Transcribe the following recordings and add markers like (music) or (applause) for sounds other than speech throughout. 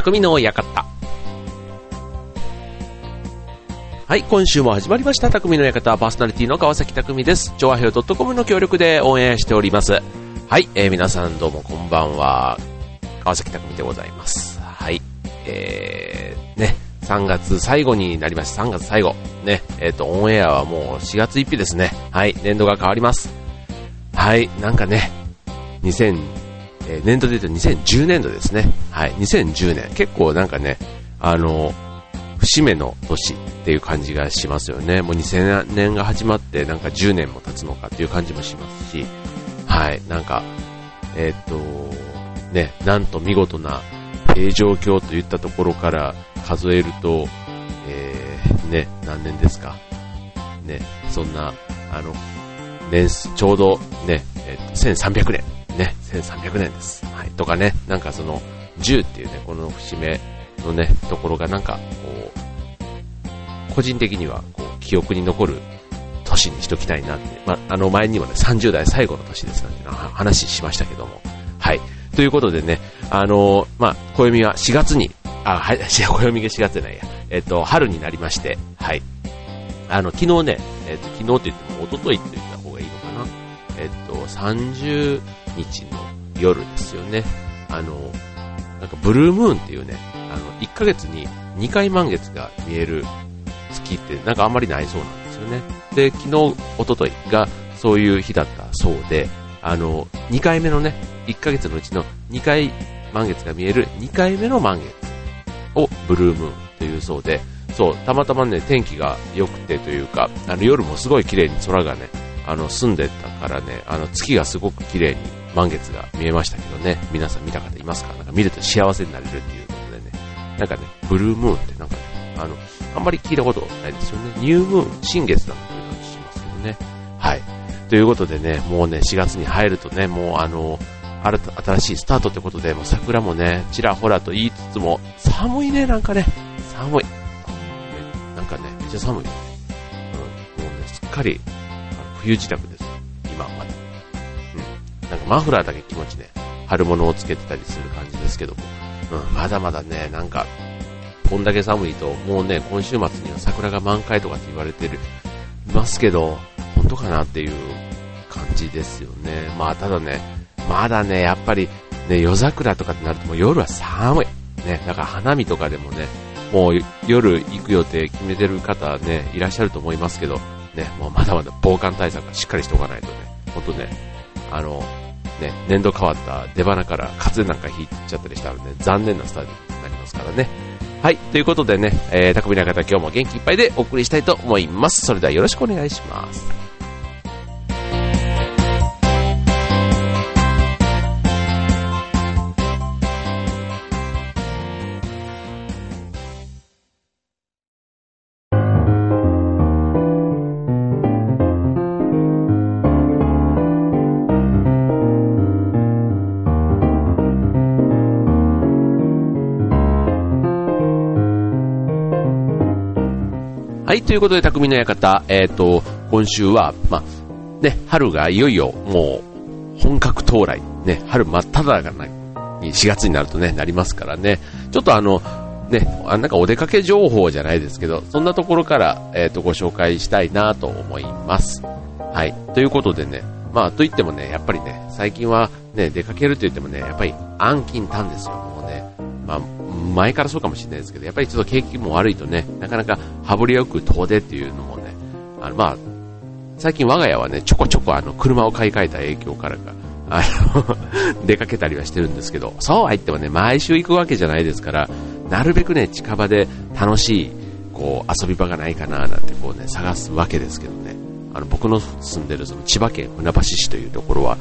匠の館。はい、今週も始まりました、匠の館、パーソナリティの川崎匠です。調和平 .com の協力で応援しております。はい、えー、皆さんどうもこんばんは。川崎匠でございます。はい、えー、ね、3月最後になりました。3月最後。ね、えっ、ー、と、オンエアはもう4月1日ですね。はい、年度が変わります。はい、なんかね、2000、えー、年度で言うと2010年度ですね。はい、2010年。結構なんかね、あの、節目の年っていう感じがしますよね。もう2000年が始まってなんか10年も経つのかっていう感じもしますし、はい、なんか、えっ、と、ね、なんと見事な平城京といったところから数えると、えー、ね、何年ですか。ね、そんな、あの、年数、ちょうどね、えっ、と、1300年。ね、1300年です。はい。とかね、なんかその、10っていうね、この節目のね、ところがなんか、こう、個人的には、こう、記憶に残る年にしときたいなって、まあ、の前にもね、30代最後の年ですなんて話しましたけども、はい。ということでね、あのー、まあ、暦は4月に、あ、はい、(laughs) 暦が4月じゃないや、えっ、と、春になりまして、はい。あの、昨日ね、えっ、と、昨日って言っても、一昨日って言った方がいいのかな。えっ、と、30日の夜ですよね。あの、なんかブルームーンっていうね、あの、1ヶ月に2回満月が見える月ってなんかあんまりないそうなんですよね。で、昨日、一昨日がそういう日だったそうで、あの、2回目のね、1ヶ月のうちの2回満月が見える2回目の満月をブルームーンというそうで、そう、たまたまね、天気が良くてというか、あの夜もすごい綺麗に空がね、あの澄んでたからね、あの月がすごく綺麗に満月が見えましたけどね、皆さん見た方いますか？なんか見ると幸せになれるっていうことでね、なんかね、ブルームーンってなんかね、あの、あんまり聞いたことないですよね。ニュームーン、新月だという感じしますけどね。はい。ということでね、もうね、4月に入るとね、もうあの、新しいスタートってことで、もう桜もね、ちらほらと言いつつも、寒いね、なんかね、寒い。なんかね、めっちゃ寒い、うん、もうね、すっかり、冬支度です。なんかマフラーだけ気持ちね、春物をつけてたりする感じですけども、うん、まだまだね、なんか、こんだけ寒いと、もうね、今週末には桜が満開とかって言われてる、いますけど、本当かなっていう感じですよね。まあ、ただね、まだね、やっぱり、ね、夜桜とかってなるともう夜は寒い。ね、だから花見とかでもね、もう夜行く予定決めてる方ね、いらっしゃると思いますけど、ね、もうまだまだ防寒対策はしっかりしておかないとね、ほんとね、あの、ね、年度変わった出花から風邪なんか引いちゃったりしたので、残念なスタートになりますからね。はい、ということでね、えー、匠の方今日も元気いっぱいでお送りしたいと思います。それではよろしくお願いします。はい、ということで、匠の館、えっ、ー、と、今週は、まあ、ね、春がいよいよもう本格到来、ね、春真っ只中に4月になるとね、なりますからね、ちょっとあの、ね、あなんかお出かけ情報じゃないですけど、そんなところから、えっ、ー、と、ご紹介したいなと思います。はい、ということでね、まあ、といってもね、やっぱりね、最近はね、出かけると言ってもね、やっぱり暗金単ですよ、まあ、前からそうかもしれないですけど、やっぱりちょっと景気も悪いとね、なかなか羽振りよく遠出っていうのもね、あの、まあ、最近我が家はね、ちょこちょこあの、車を買い替えた影響からか、あの (laughs) 出かけたりはしてるんですけど、そうは言ってもね、毎週行くわけじゃないですから、なるべくね、近場で楽しい、こう、遊び場がないかな、なんてこうね、探すわけですけどね。あの、僕の住んでるその千葉県船橋市というところは、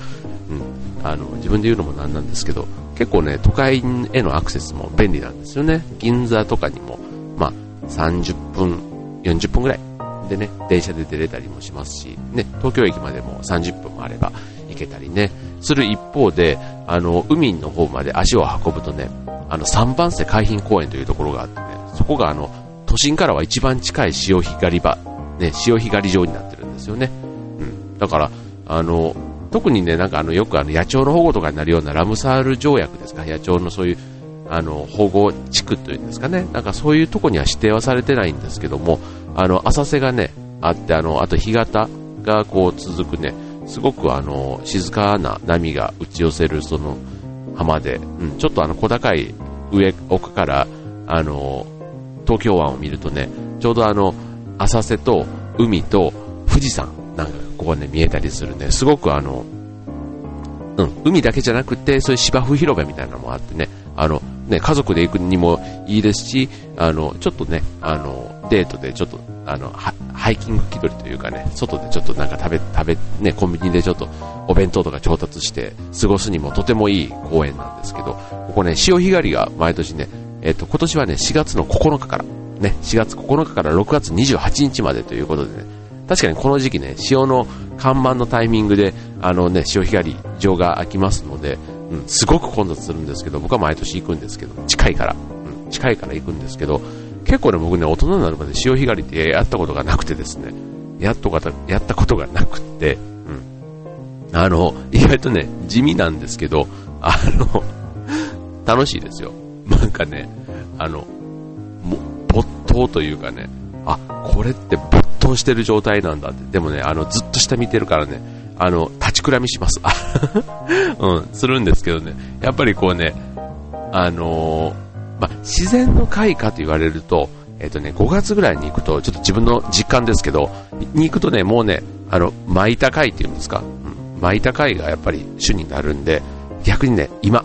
うん、あの、自分で言うのもなんなんですけど、結構ね、都会へのアクセスも便利なんですよね。銀座とかにも、まあ、30分、40分ぐらいでね、電車で出れたりもしますし、ね、東京駅までも30分もあれば行けたりね、する一方で、あの、海の方まで足を運ぶとね、あの、3番瀬海浜公園というところがあってね、そこがあの、都心からは一番近い潮干狩り場、ね、潮干狩り場になってるんですよね。うん。だから、あの、特にね、なんかあの、よくあの、野鳥の保護とかになるようなラムサール条約ですか、野鳥のそういう、あの、保護地区というんですかね、なんかそういうとこには指定はされてないんですけども、あの、浅瀬がね、あって、あの、あと干潟がこう続くね、すごくあの、静かな波が打ち寄せるその浜で、うん、ちょっとあの、小高い上、奥から、あの、東京湾を見るとね、ちょうどあの、浅瀬と海と富士山なんかここね、見えたりするね、すごくあの、うん、海だけじゃなくて、そういう芝生広場みたいなのもあってね、あの、ね、家族で行くにもいいですし、あの、ちょっとね、あの、デートでちょっと、あの、ハイキング気取りというかね、外でちょっとなんか食べ、食べ、ね、コンビニでちょっとお弁当とか調達して過ごすにもとてもいい公園なんですけど、ここね、潮干狩りが毎年ね、えっ、と、今年はね、4月の9日から、ね、4月9日から6月28日までということでね、確かにこの時期ね、潮の看板のタイミングで、あのね、潮干狩り場が開きますので、うん、すごく混雑するんですけど、僕は毎年行くんですけど、近いから、うん、近いから行くんですけど、結構ね、僕ね、大人になるまで潮干狩りってやったことがなくてですね、やっとか、やったことがなくて、うん。あの、意外とね、地味なんですけど、あの、楽しいですよ。なんかね、あの、没頭というかね、あ、これって没頭してる状態なんだって。でもね、あの、ずっと下見てるからね、あの、立ちくらみします。(laughs) うん、するんですけどね、やっぱりこうね、あのー、ま、自然の開花と言われると、えっ、ー、とね、5月ぐらいに行くと、ちょっと自分の実感ですけど、に行くとね、もうね、あの、巻いた貝っていうんですか、うん、巻いた貝がやっぱり主になるんで、逆にね、今、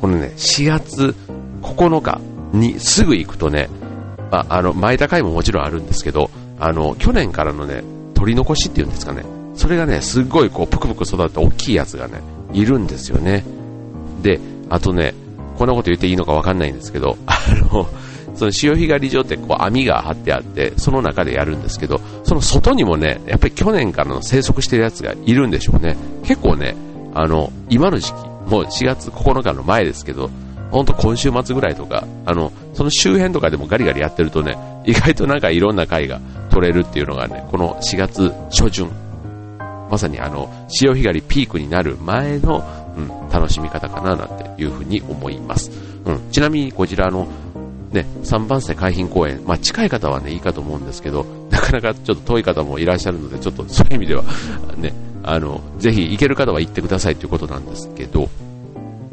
このね、4月9日にすぐ行くとね、まあ、あの、巻いた貝ももちろんあるんですけど、あの、去年からのね、取り残しっていうんですかね、それがね、すっごいこう、ぷくぷく育った大きいやつがね、いるんですよね。で、あとね、こんなこと言っていいのかわかんないんですけど、(laughs) あの、その潮干狩り場ってこう網が張ってあって、その中でやるんですけど、その外にもね、やっぱり去年からの生息してるやつがいるんでしょうね。結構ね、あの、今の時期、もう4月9日の前ですけど、ほんと今週末ぐらいとか、あの、その周辺とかでもガリガリやってるとね、意外となんかいろんな貝が取れるっていうのがね、この4月初旬、まさにあの、潮干狩りピークになる前の、うん、楽しみ方かななんていうふうに思います。うん、ちなみにこちらの、ね、3番線海浜公園、まあ、近い方はね、いいかと思うんですけど、なかなかちょっと遠い方もいらっしゃるので、ちょっとそういう意味では、(laughs) ね、あの、ぜひ行ける方は行ってくださいということなんですけど、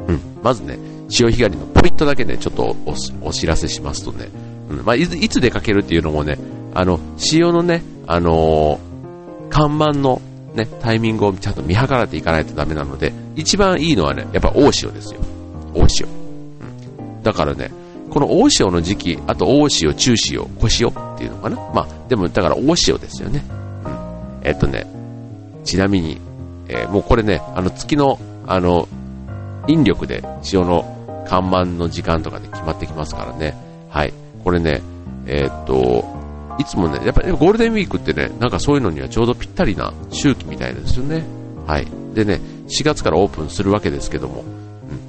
うん、まずね、潮干狩りのポイントだけね、ちょっとお知らせしますとね、うんまあ、いついつ出かけるっていうのもね、あの、潮のね、あのー、看板のね、タイミングをちゃんと見計らっていかないとダメなので、一番いいのはね、やっぱ大潮ですよ。大潮。うん。だからね、この大潮の時期、あと大潮、中潮、小潮っていうのかな。まあ、でもだから大潮ですよね。うん。えっとね、ちなみに、えー、もうこれね、あの月の、あの、引力で潮の看板の時間とかで決まってきますからね。はい。これね、えー、っと、いつもね、やっぱりゴールデンウィークってね、なんかそういうのにはちょうどぴったりな周期みたいですよね。はい。でね、4月からオープンするわけですけども、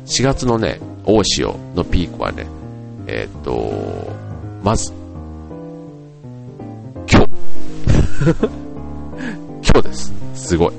4月のね、大潮のピークはね、えー、っと、まず、今日。(laughs) 今日です。すごい。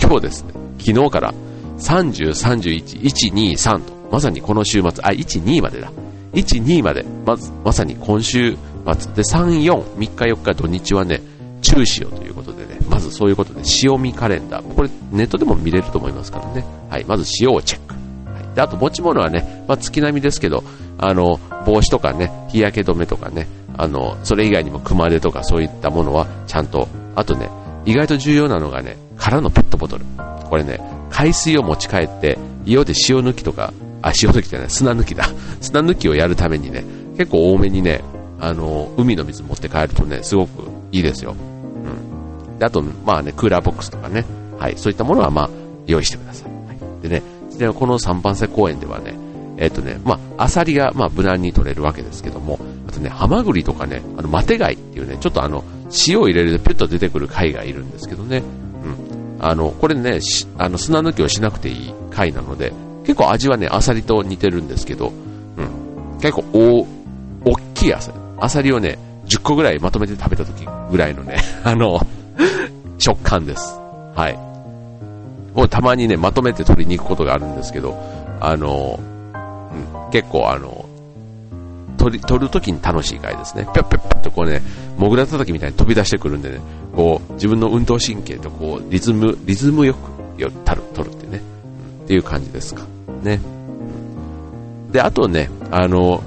今日ですね、昨日から30、31、1、2、3と、まさにこの週末、あ、1、2までだ。1、2まで、まず、まさに今週末。で、3、4、3日、4日、土日はね、中潮ということでね、まずそういうことで、潮見カレンダー。これ、ネットでも見れると思いますからね。はい、まず潮をチェック。はい、で、あと持ち物はね、まあ、月並みですけど、あの、帽子とかね、日焼け止めとかね、あの、それ以外にも熊手とかそういったものはちゃんと、あとね、意外と重要なのがね、空のペットボトル。これね、海水を持ち帰って、家で塩抜きとか、あ、塩抜きじゃない、砂抜きだ。(laughs) 砂抜きをやるためにね、結構多めにね、あの、海の水持って帰るとね、すごくいいですよ。うん。で、あと、まあね、クーラーボックスとかね、はい、そういったものはまあ、用意してください。はい、でね、でこの三番瀬公園ではね、えっ、ー、とね、まあ、アサリが、まあ、無難に取れるわけですけども、あとね、ハマグリとかね、あの、マテ貝っていうね、ちょっとあの、塩を入れるとピュッと出てくる貝がいるんですけどね、うん。あの、これね、あの、砂抜きをしなくていい貝なので、結構味はね、アサリと似てるんですけど、うん。結構、お、大きいアサリ。アサリをね、10個ぐらいまとめて食べた時ぐらいのね、(laughs) あの、食感です。はい。もうたまにね、まとめて取りに行くことがあるんですけど、あの、うん、結構あの、取り、取るときに楽しい貝ですね。ぴょぴょっぴょっとこうね、モグラ叩きみたいに飛び出してくるんでね、こう、自分の運動神経とこう、リズム、リズムよくよたる、取るってね、うん、っていう感じですか。ね。で、あとね、あの、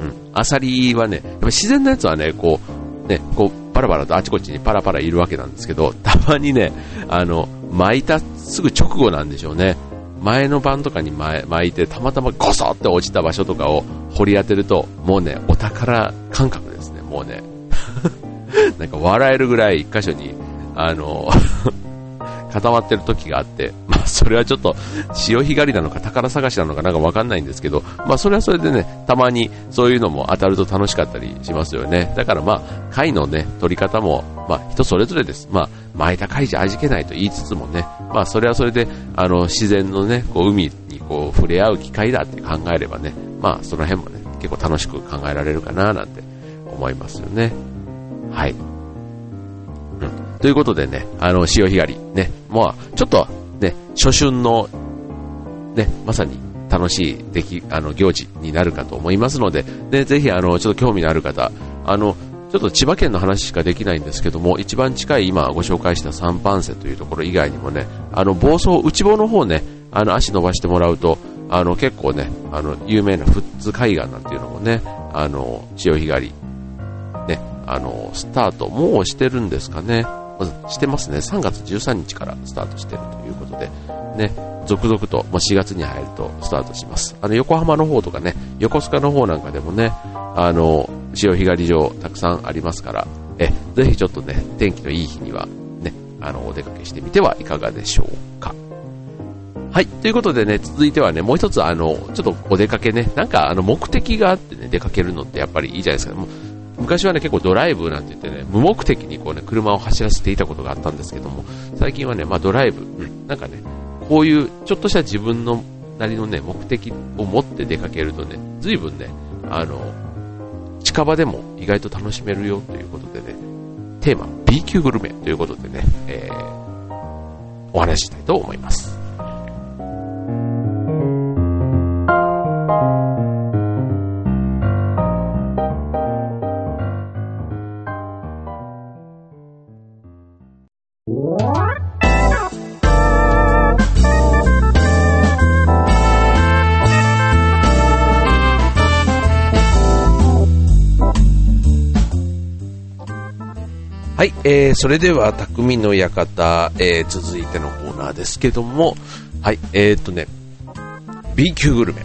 うん、アサリはね、やっぱ自然なやつはね、こう、ね、こう、パラパラとあちこちにパラパラいるわけなんですけど、(laughs) たまにね、あの、巻いたすぐ直後なんでしょうね。前の晩とかに巻いて、たまたまゴソって落ちた場所とかを掘り当てると、もうね、お宝感覚ですね、もうね。(laughs) なんか笑えるぐらい一箇所に、あの (laughs) 固まってる時があって、(laughs) まあそれはちょっと潮干狩りなのか宝探しなのかなんかわかんないんですけど、まあそれはそれでね、たまにそういうのも当たると楽しかったりしますよね。だからまあ貝のね、取り方も、まあ人それぞれです。まあ巻いた貝じゃ味気ないと言いつつもね、まあそれはそれで、あの自然のね、こう海にこう触れ合う機会だって考えればね、まあその辺もね、結構楽しく考えられるかななんて思いますよね。はい。ということでね、あの、潮干狩り、ね、まあ、ちょっと、ね、初春の、ね、まさに楽しい出来、あの、行事になるかと思いますので、ね、ぜひ、あの、ちょっと興味のある方、あの、ちょっと千葉県の話しかできないんですけども、一番近い今ご紹介したサンパンセというところ以外にもね、あの、房総、内房の方ね、あの、足伸ばしてもらうと、あの、結構ね、あの、有名な富津海岸なんていうのもね、あの、潮干狩り、ね、あの、スタート、もうしてるんですかね。してますね。3月13日からスタートしてるということで、ね、続々と、ま4月に入るとスタートします。あの、横浜の方とかね、横須賀の方なんかでもね、あの、潮干狩り場たくさんありますから、え、ぜひちょっとね、天気のいい日には、ね、あの、お出かけしてみてはいかがでしょうか。はい。ということでね、続いてはね、もう一つ、あの、ちょっとお出かけね、なんか、あの、目的があってね、出かけるのってやっぱりいいじゃないですか。もう昔はね、結構ドライブなんて言ってね、無目的にこうね、車を走らせていたことがあったんですけども、最近はね、まあドライブ、なんかね、こういうちょっとした自分のなりのね、目的を持って出かけるとね、随分ね、あの、近場でも意外と楽しめるよということでね、テーマ B 級グルメということでね、えー、お話ししたいと思います。はい、えー、それでは、匠の館、えー、続いてのコーナーですけども、はい、えー、っとね、B 級グルメ。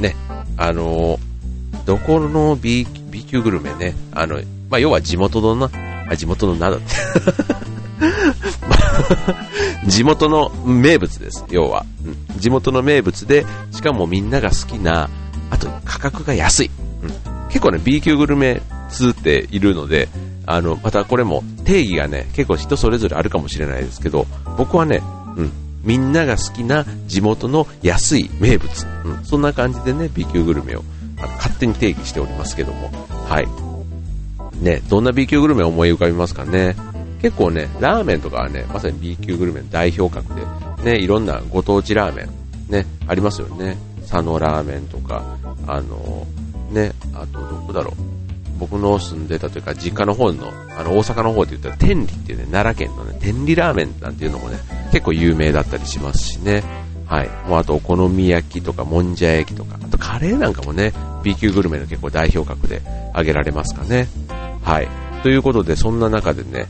ね、あのー、どこの B, B 級グルメね、あの、まあ、要は地元のな、あ、地元のなだって。(laughs) 地元の名物です、要は、うん。地元の名物で、しかもみんなが好きな、あと価格が安い。うん、結構ね、B 級グルメ通っているので、あの、またこれも定義がね、結構人それぞれあるかもしれないですけど、僕はね、うん、みんなが好きな地元の安い名物、うん、そんな感じでね、B 級グルメをあの勝手に定義しておりますけども、はい。ね、どんな B 級グルメを思い浮かびますかね？結構ね、ラーメンとかはね、まさに B 級グルメの代表格で、ね、いろんなご当地ラーメン、ね、ありますよね。佐野ラーメンとか、あの、ね、あとどこだろう？僕の住んでたというか、実家の方の、あの、大阪の方で言ったら、天理っていうね、奈良県のね、天理ラーメンなんていうのもね、結構有名だったりしますしね。はい。もうあと、お好み焼きとか、もんじゃ焼きとか、あとカレーなんかもね、B 級グルメの結構代表格で挙げられますかね。はい。ということで、そんな中でね、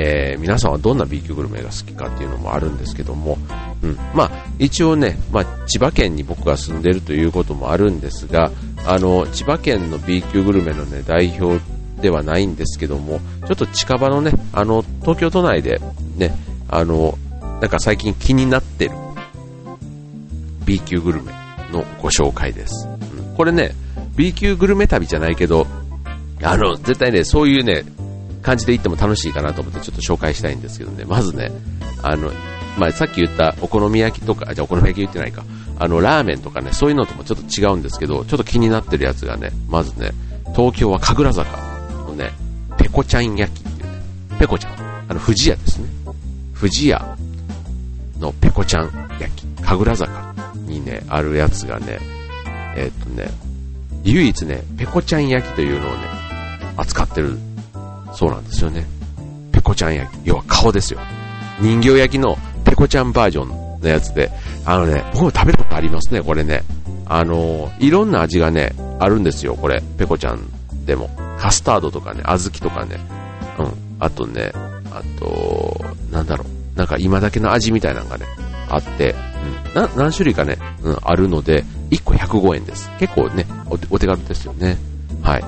えー、皆さんはどんな B 級グルメが好きかっていうのもあるんですけども、うん。まあ、一応ね、まあ、千葉県に僕が住んでるということもあるんですが、あの、千葉県の B 級グルメのね、代表ではないんですけども、ちょっと近場のね、あの、東京都内でね、あの、なんか最近気になってる B 級グルメのご紹介です。うん、これね、B 級グルメ旅じゃないけど、あの、絶対ね、そういうね、感じで行っても楽しいかなと思ってちょっと紹介したいんですけどね、まずね、あの、まあ、さっき言ったお好み焼きとか、じゃあお好み焼き言ってないか、あの、ラーメンとかね、そういうのともちょっと違うんですけど、ちょっと気になってるやつがね、まずね、東京は神楽坂のね、ペコちゃん焼きっていうね、ペコちゃん、あの、富士屋ですね。富士屋のペコちゃん焼き、神楽坂にね、あるやつがね、えっとね、唯一ね、ペコちゃん焼きというのをね、扱ってるそうなんですよね。ペコちゃん焼き。要は顔ですよ。人形焼きのペコちゃんバージョンのやつで、あのね、僕も食べたことありますね、これね。あのいろんな味がね、あるんですよ、これ。ペコちゃんでも。カスタードとかね、小豆とかね。うん。あとね、あと、なんだろう。なんか今だけの味みたいなのがね、あって、うん。な、何種類かね、うん、あるので、1個105円です。結構ねお、お手軽ですよね。はい。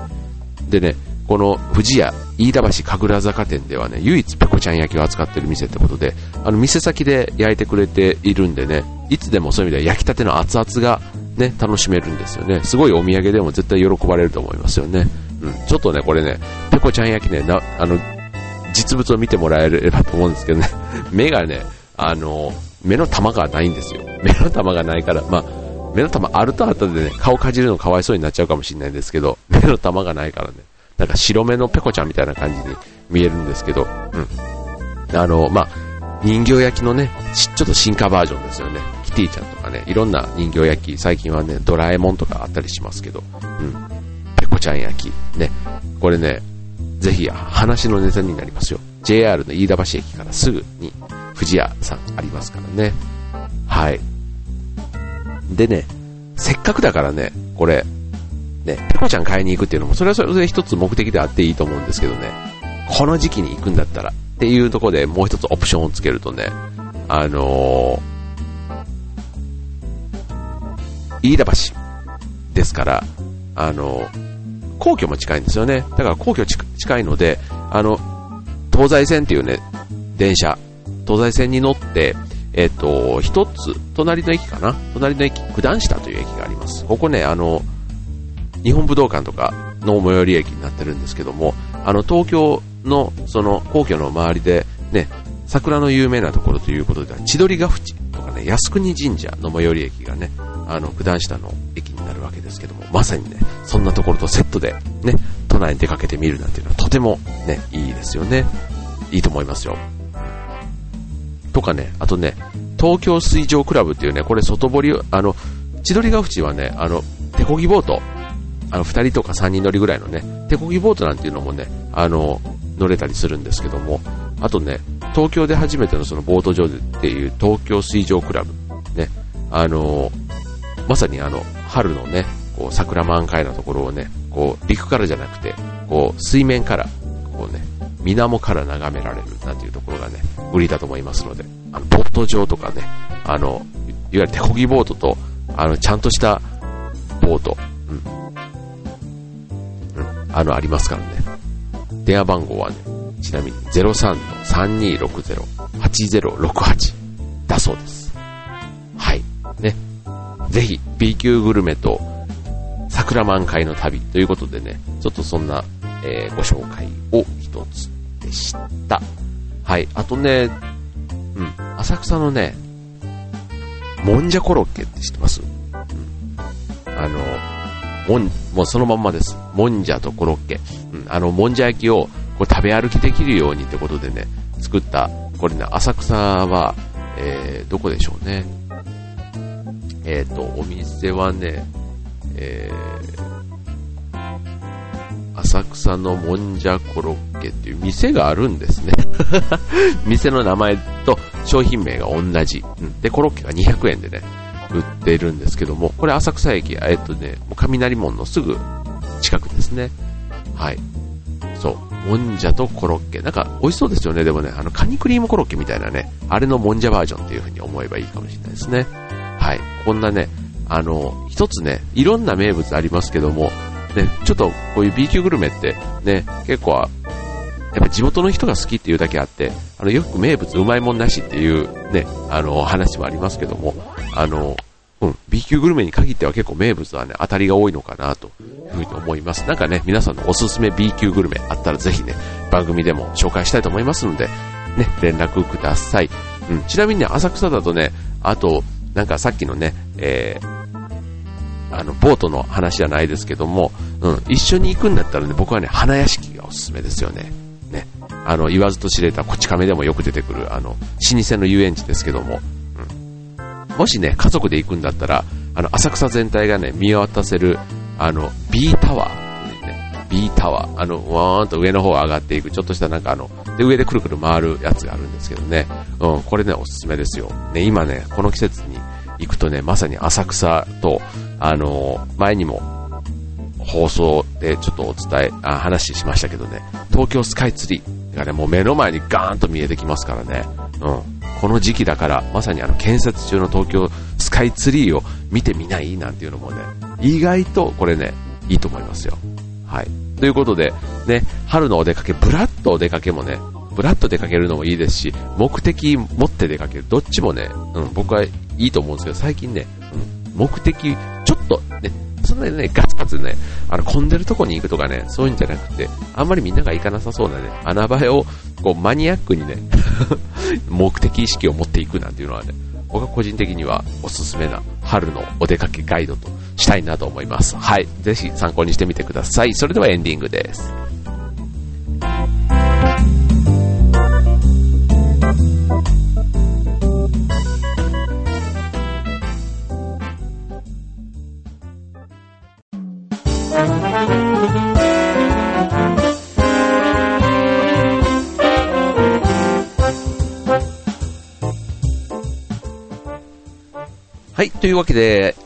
でね、この富士屋飯田橋神楽坂店ではね、唯一ペコちゃん焼きを扱ってる店ってことで、あの店先で焼いてくれているんでね、いつでもそういう意味では焼きたての熱々がね、楽しめるんですよね。すごいお土産でも絶対喜ばれると思いますよね。うん、ちょっとね、これね、ペコちゃん焼きね、な、あの、実物を見てもらえればと思うんですけどね、(laughs) 目がね、あの、目の玉がないんですよ。目の玉がないから、まあ、目の玉あると後でね、顔かじるのかわいそうになっちゃうかもしれないんですけど、目の玉がないからね、なんか白目のペコちゃんみたいな感じに見えるんですけど、うん。あの、まあ、人形焼きのね、ちょっと進化バージョンですよね。キティちゃんとかね、いろんな人形焼き、最近はね、ドラえもんとかあったりしますけど、うん。ペコちゃん焼き、ね。これね、ぜひ話のネタになりますよ。JR の飯田橋駅からすぐに、富士屋さんありますからね。はい。でね、せっかくだからね、これ、ね、ペコちゃん買いに行くっていうのも、それはそれで一つ目的であっていいと思うんですけどね、この時期に行くんだったらっていうところでもう一つオプションをつけるとね、あのー、飯田橋ですから、あのー、皇居も近いんですよね。だから皇居近いので、あの、東西線っていうね、電車、東西線に乗って、えっ、と、一つ、隣の駅かな？隣の駅、九段下という駅があります。ここね、あの、日本武道館とかの最寄り駅になってるんですけども、あの、東京の、その、皇居の周りで、ね、桜の有名なところということで千鳥ヶ淵とかね、靖国神社の最寄り駅がね、あの、九段下の駅になるわけですけども、まさにね、そんなところとセットで、ね、都内に出かけてみるなんていうのはとてもね、いいですよね。いいと思いますよ。とかね、あとね、東京水上クラブっていうね、これ外堀、あの、千鳥ヶ淵はね、あの、手漕ぎボート、あの、二人とか三人乗りぐらいのね、手漕ぎボートなんていうのもね、あの、乗れたりするんですけども、あとね、東京で初めてのそのボート場でっていう東京水上クラブ、ね、あの、まさにあの、春のね、こう、桜満開なところをね、こう、陸からじゃなくて、こう、水面から、こうね、水面から眺められるなんていうところがね、売りだと思いますので、あの、ボート場とかね、あの、いわゆる手漕ぎボートと、あの、ちゃんとしたボート、うん。あの、ありますからね。電話番号はね、ちなみに03-3260-8068だそうです。はい。ね。ぜひ、B 級グルメと桜満開の旅ということでね、ちょっとそんな、えー、ご紹介を一つでした。はい。あとね、うん。浅草のね、もんじゃコロッケって知ってます、うん、あの、もん、もうそのまんまです。もんじゃとコロッケ。うん、あの、もんじゃ焼きをこう食べ歩きできるようにってことでね、作った、これね、浅草は、えー、どこでしょうね。えっ、ー、と、お店はね、えー、浅草のもんじゃコロッケっていう店があるんですね (laughs) 店の名前と商品名が同じ。うん、で、コロッケが200円でね、売っているんですけども、これ浅草駅、えっとね、もう雷門のすぐ近くですね。はい。そう。もんじゃとコロッケ。なんか美味しそうですよね。でもね、あの、カニクリームコロッケみたいなね、あれのもんじゃバージョンっていう風に思えばいいかもしれないですね。はい。こんなね、あの、一つね、いろんな名物ありますけども、ね、ちょっとこういう B 級グルメってね、結構、やっぱ地元の人が好きっていうだけあって、あの、よく名物うまいもんなしっていうね、あの、話もありますけども、あの、うん、B 級グルメに限っては結構名物はね、当たりが多いのかなというふうに思います。なんかね、皆さんのおすすめ B 級グルメあったらぜひね、番組でも紹介したいと思いますので、ね、連絡ください。うん、ちなみにね、浅草だとね、あと、なんかさっきのね、えー、あの、ボートの話じゃないですけども、うん、一緒に行くんだったらね、僕はね、花屋敷がおすすめですよね。ね。あの、言わずと知れたこち亀でもよく出てくる、あの、老舗の遊園地ですけども、もしね、家族で行くんだったら、あの、浅草全体がね、見渡せる、あの、B タワー。ね、B タワー、あの、わーんと上の方上がっていく、ちょっとしたなんかあの、で、上でくるくる回るやつがあるんですけどね、うん、これね、おすすめですよ。ね、今ね、この季節に行くとね、まさに浅草と、あの、前にも、放送でちょっとお伝え、あ、話しましたけどね、東京スカイツリーがね、もう目の前にガーンと見えてきますからね、うん。この時期だから、まさにあの建設中の東京スカイツリーを見てみない？なんていうのもね、意外とこれね、いいと思いますよ。はい。ということで、ね、春のお出かけ、ブラッとお出かけもね、ブラッと出かけるのもいいですし、目的持って出かける、どっちもね、うん、僕はいいと思うんですけど、最近ね、うん、目的、ちょっとね、そんなにね、ガツガツね、あの、混んでるとこに行くとかね、そういうんじゃなくて、あんまりみんなが行かなさそうなね、穴場を、こう、マニアックにね、(laughs) 目的意識を持っていくなんていうのはね、僕は個人的にはおすすめな春のお出かけガイドとしたいなと思います。はい。ぜひ参考にしてみてください。それではエンディングです。はい、というわけで、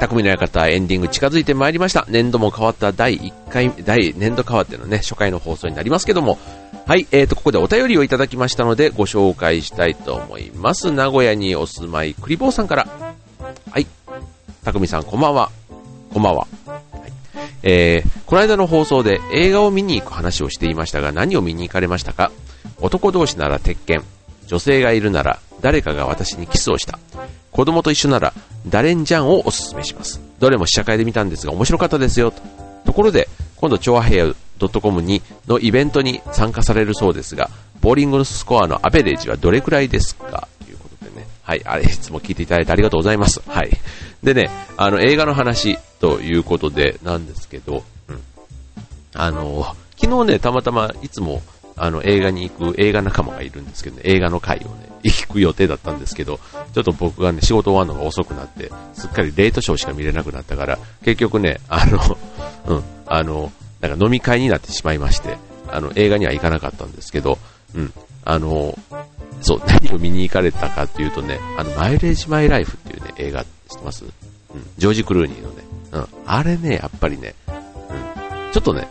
匠の館エンディング近づいてまいりました。年度も変わった第1回、第、年度変わってのね、初回の放送になりますけども、はい、えーと、ここでお便りをいただきましたので、ご紹介したいと思います。名古屋にお住まい、クリボーさんから。はい、匠さん、こんばんは。こんばんは。えー、この間の放送で映画を見に行く話をしていましたが、何を見に行かれましたか？男同士なら鉄拳、女性がいるなら誰かが私にキスをした。子供と一緒なら、ダレンジャンをおすすめします。どれも試写会で見たんですが面白かったですよ。とところで、今度、超和平 .com にのイベントに参加されるそうですが、ボーリングのスコアのアベレージはどれくらいですか？ということでね。はい、あれ、いつも聞いていただいてありがとうございます。はい。でね、あの、映画の話ということでなんですけど、うん。あの、昨日ね、たまたまいつもあの映画に行く映画仲間がいるんですけどね、映画の回をね、行く予定だったんですけど、ちょっと僕がね、仕事終わるのが遅くなって、すっかりレートショーしか見れなくなったから、結局ね、あの、(laughs) うん、あの、なんか飲み会になってしまいまして、あの、映画には行かなかったんですけど、うん、あの、そう、何を見に行かれたかっていうとね、あの、マイレージマイライフっていうね、映画知ってます？うん、ジョージ・クルーニーのね、うん、あれね、やっぱりね、うん、ちょっとね、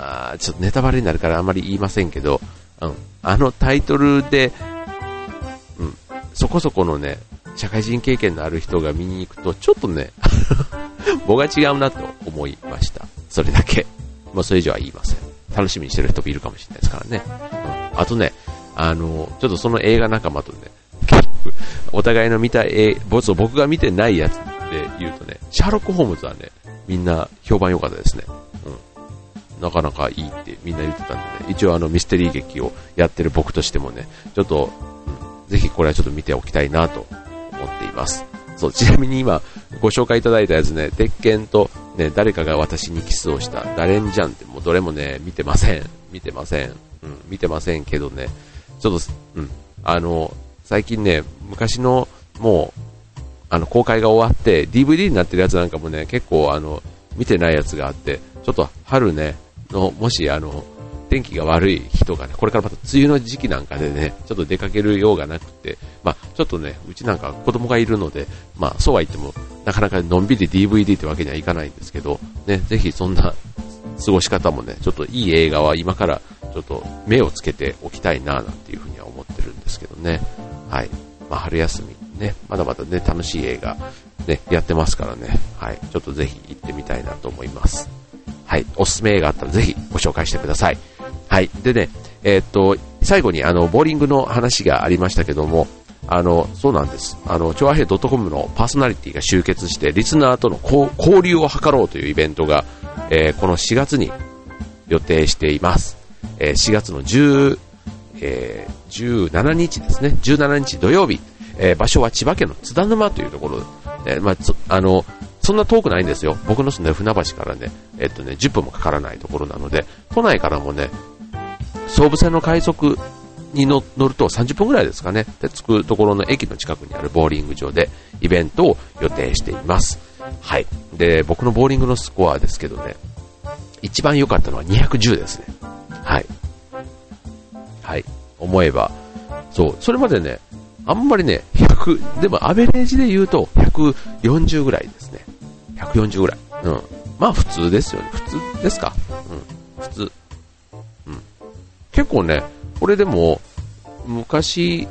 あちょっとネタバレになるからあまり言いませんけど、うん、あのタイトルで、うん、そこそこのね、社会人経験のある人が見に行くと、ちょっとね、(laughs) 僕は違うなと思いました。それだけ。もうそれ以上は言いません。楽しみにしてる人もいるかもしれないですからね。うん、あとね、あの、ちょっとその映画仲間とね、(laughs) お互いの見た映画、僕が見てないやつで言うとね、シャーロック・ホームズはね、みんな評判良かったですね。うんなかなかいいってみんな言ってたんでね、一応あのミステリー劇をやってる僕としてもね、ちょっと、うん、ぜひこれはちょっと見ておきたいなと思っています。そう、ちなみに今ご紹介いただいたやつね、鉄拳とね、誰かが私にキスをしたダレンジャンってもうどれもね、見てません。見てません。うん、見てませんけどね、ちょっと、うん、あの、最近ね、昔のもう、あの、公開が終わって、DVD になってるやつなんかもね、結構あの、見てないやつがあって、ちょっと春ね、の、もしあの、天気が悪い人がね、これからまた梅雨の時期なんかでね、ちょっと出かけるようがなくて、まあ、ちょっとね、うちなんか子供がいるので、まあ、そうは言っても、なかなかのんびり DVD ってわけにはいかないんですけど、ね、ぜひそんな過ごし方もね、ちょっといい映画は今からちょっと目をつけておきたいな、なんていうふうには思ってるんですけどね。はい。まあ、春休みね、まだまだね、楽しい映画、ね、やってますからね、はい。ちょっとぜひ行ってみたいなと思います。はい、おすすめ映画あったらぜひご紹介してください。はい、でね、えー、っと、最後にあの、ボーリングの話がありましたけども、あの、そうなんです。あの、超和平 .com のパーソナリティが集結して、リスナーとの交流を図ろうというイベントが、えー、この4月に予定しています。えー、4月の10、えー、17日ですね。17日土曜日。え、場所は千葉県の津田沼というところで、え、まあ、あの、そんな遠くないんですよ。僕の住んでる船橋からね、えっとね、10分もかからないところなので、都内からもね、総武線の快速に乗ると30分ぐらいですかね。で、着くところの駅の近くにあるボーリング場でイベントを予定しています。はい。で、僕のボーリングのスコアですけどね、一番良かったのは210ですね。はい。はい。思えば、そう、それまでね、あんまりね、100、でもアベレージで言うと140ぐらいです。140ぐらい。うん。まあ普通ですよね。普通ですか？うん。普通。うん。結構ね、これでも、昔、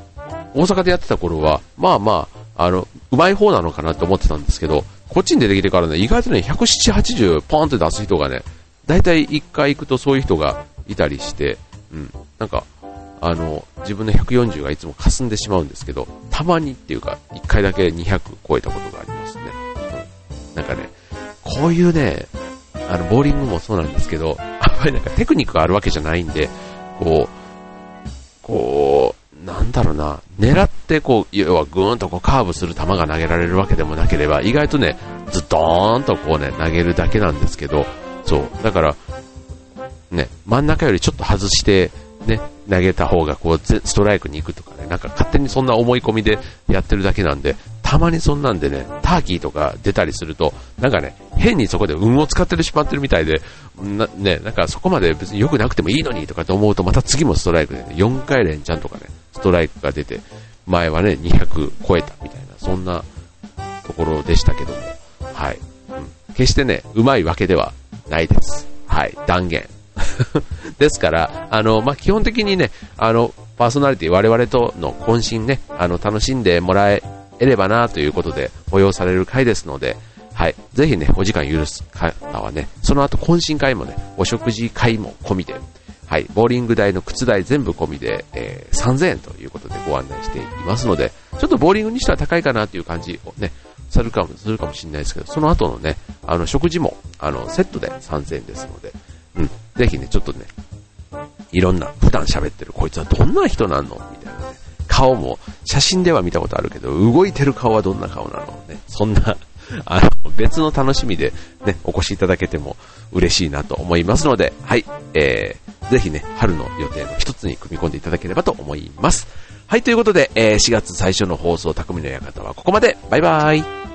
大阪でやってた頃は、まあまあ、あの、うまい方なのかなって思ってたんですけど、こっちに出てきてからね、意外とね、170、80ポンって出す人がね、大体1回行くとそういう人がいたりして、うん。なんか、あの、自分の140がいつも霞んでしまうんですけど、たまにっていうか、1回だけ200超えたことがありますね。なんかね、こういうね、あの、ボーリングもそうなんですけど、あんまりなんかテクニックがあるわけじゃないんで、こう、こう、なんだろうな、狙ってこう、要はぐーんとこうカーブする球が投げられるわけでもなければ、意外とね、ずっとーんとこうね、投げるだけなんですけど、そう、だから、ね、真ん中よりちょっと外して、ね、投げた方がこうストライクに行くとかね、なんか勝手にそんな思い込みでやってるだけなんで、たまにそんなんでね、ターキーとか出たりすると、なんかね、変にそこで運を使ってるしまってるみたいで、な、ね、なんかそこまで別に良くなくてもいいのにとかって思うと、また次もストライクでね、4回連チャンとかね、ストライクが出て、前はね、200超えたみたいな、そんなところでしたけども、はい。うん、決してね、うまいわけではないです。はい、断言。(laughs) ですから、あの、まあ、基本的にね、あの、パーソナリティ我々との渾身ね、あの、楽しんでもらえればなということで、催される回ですので、はい。ぜひね、お時間許す方はね、その後懇親会もね、お食事会も込みで、はい。ボーリング代の靴代全部込みで、えー、3000円ということでご案内していますので、ちょっとボーリングにしては高いかなという感じをね、するかも、するかもしれないですけど、その後のね、あの、食事も、あの、セットで3000円ですので、うん。ぜひね、ちょっとね、いろんな、普段喋ってるこいつはどんな人なのみ。顔も、写真では見たことあるけど、動いてる顔はどんな顔なの？ね。そんな、(laughs) あの、別の楽しみでね、お越しいただけても嬉しいなと思いますので、はい、えー、ぜひね、春の予定の一つに組み込んでいただければと思います。はい、ということで、えー、4月最初の放送、匠の館はここまで。バイバーイ。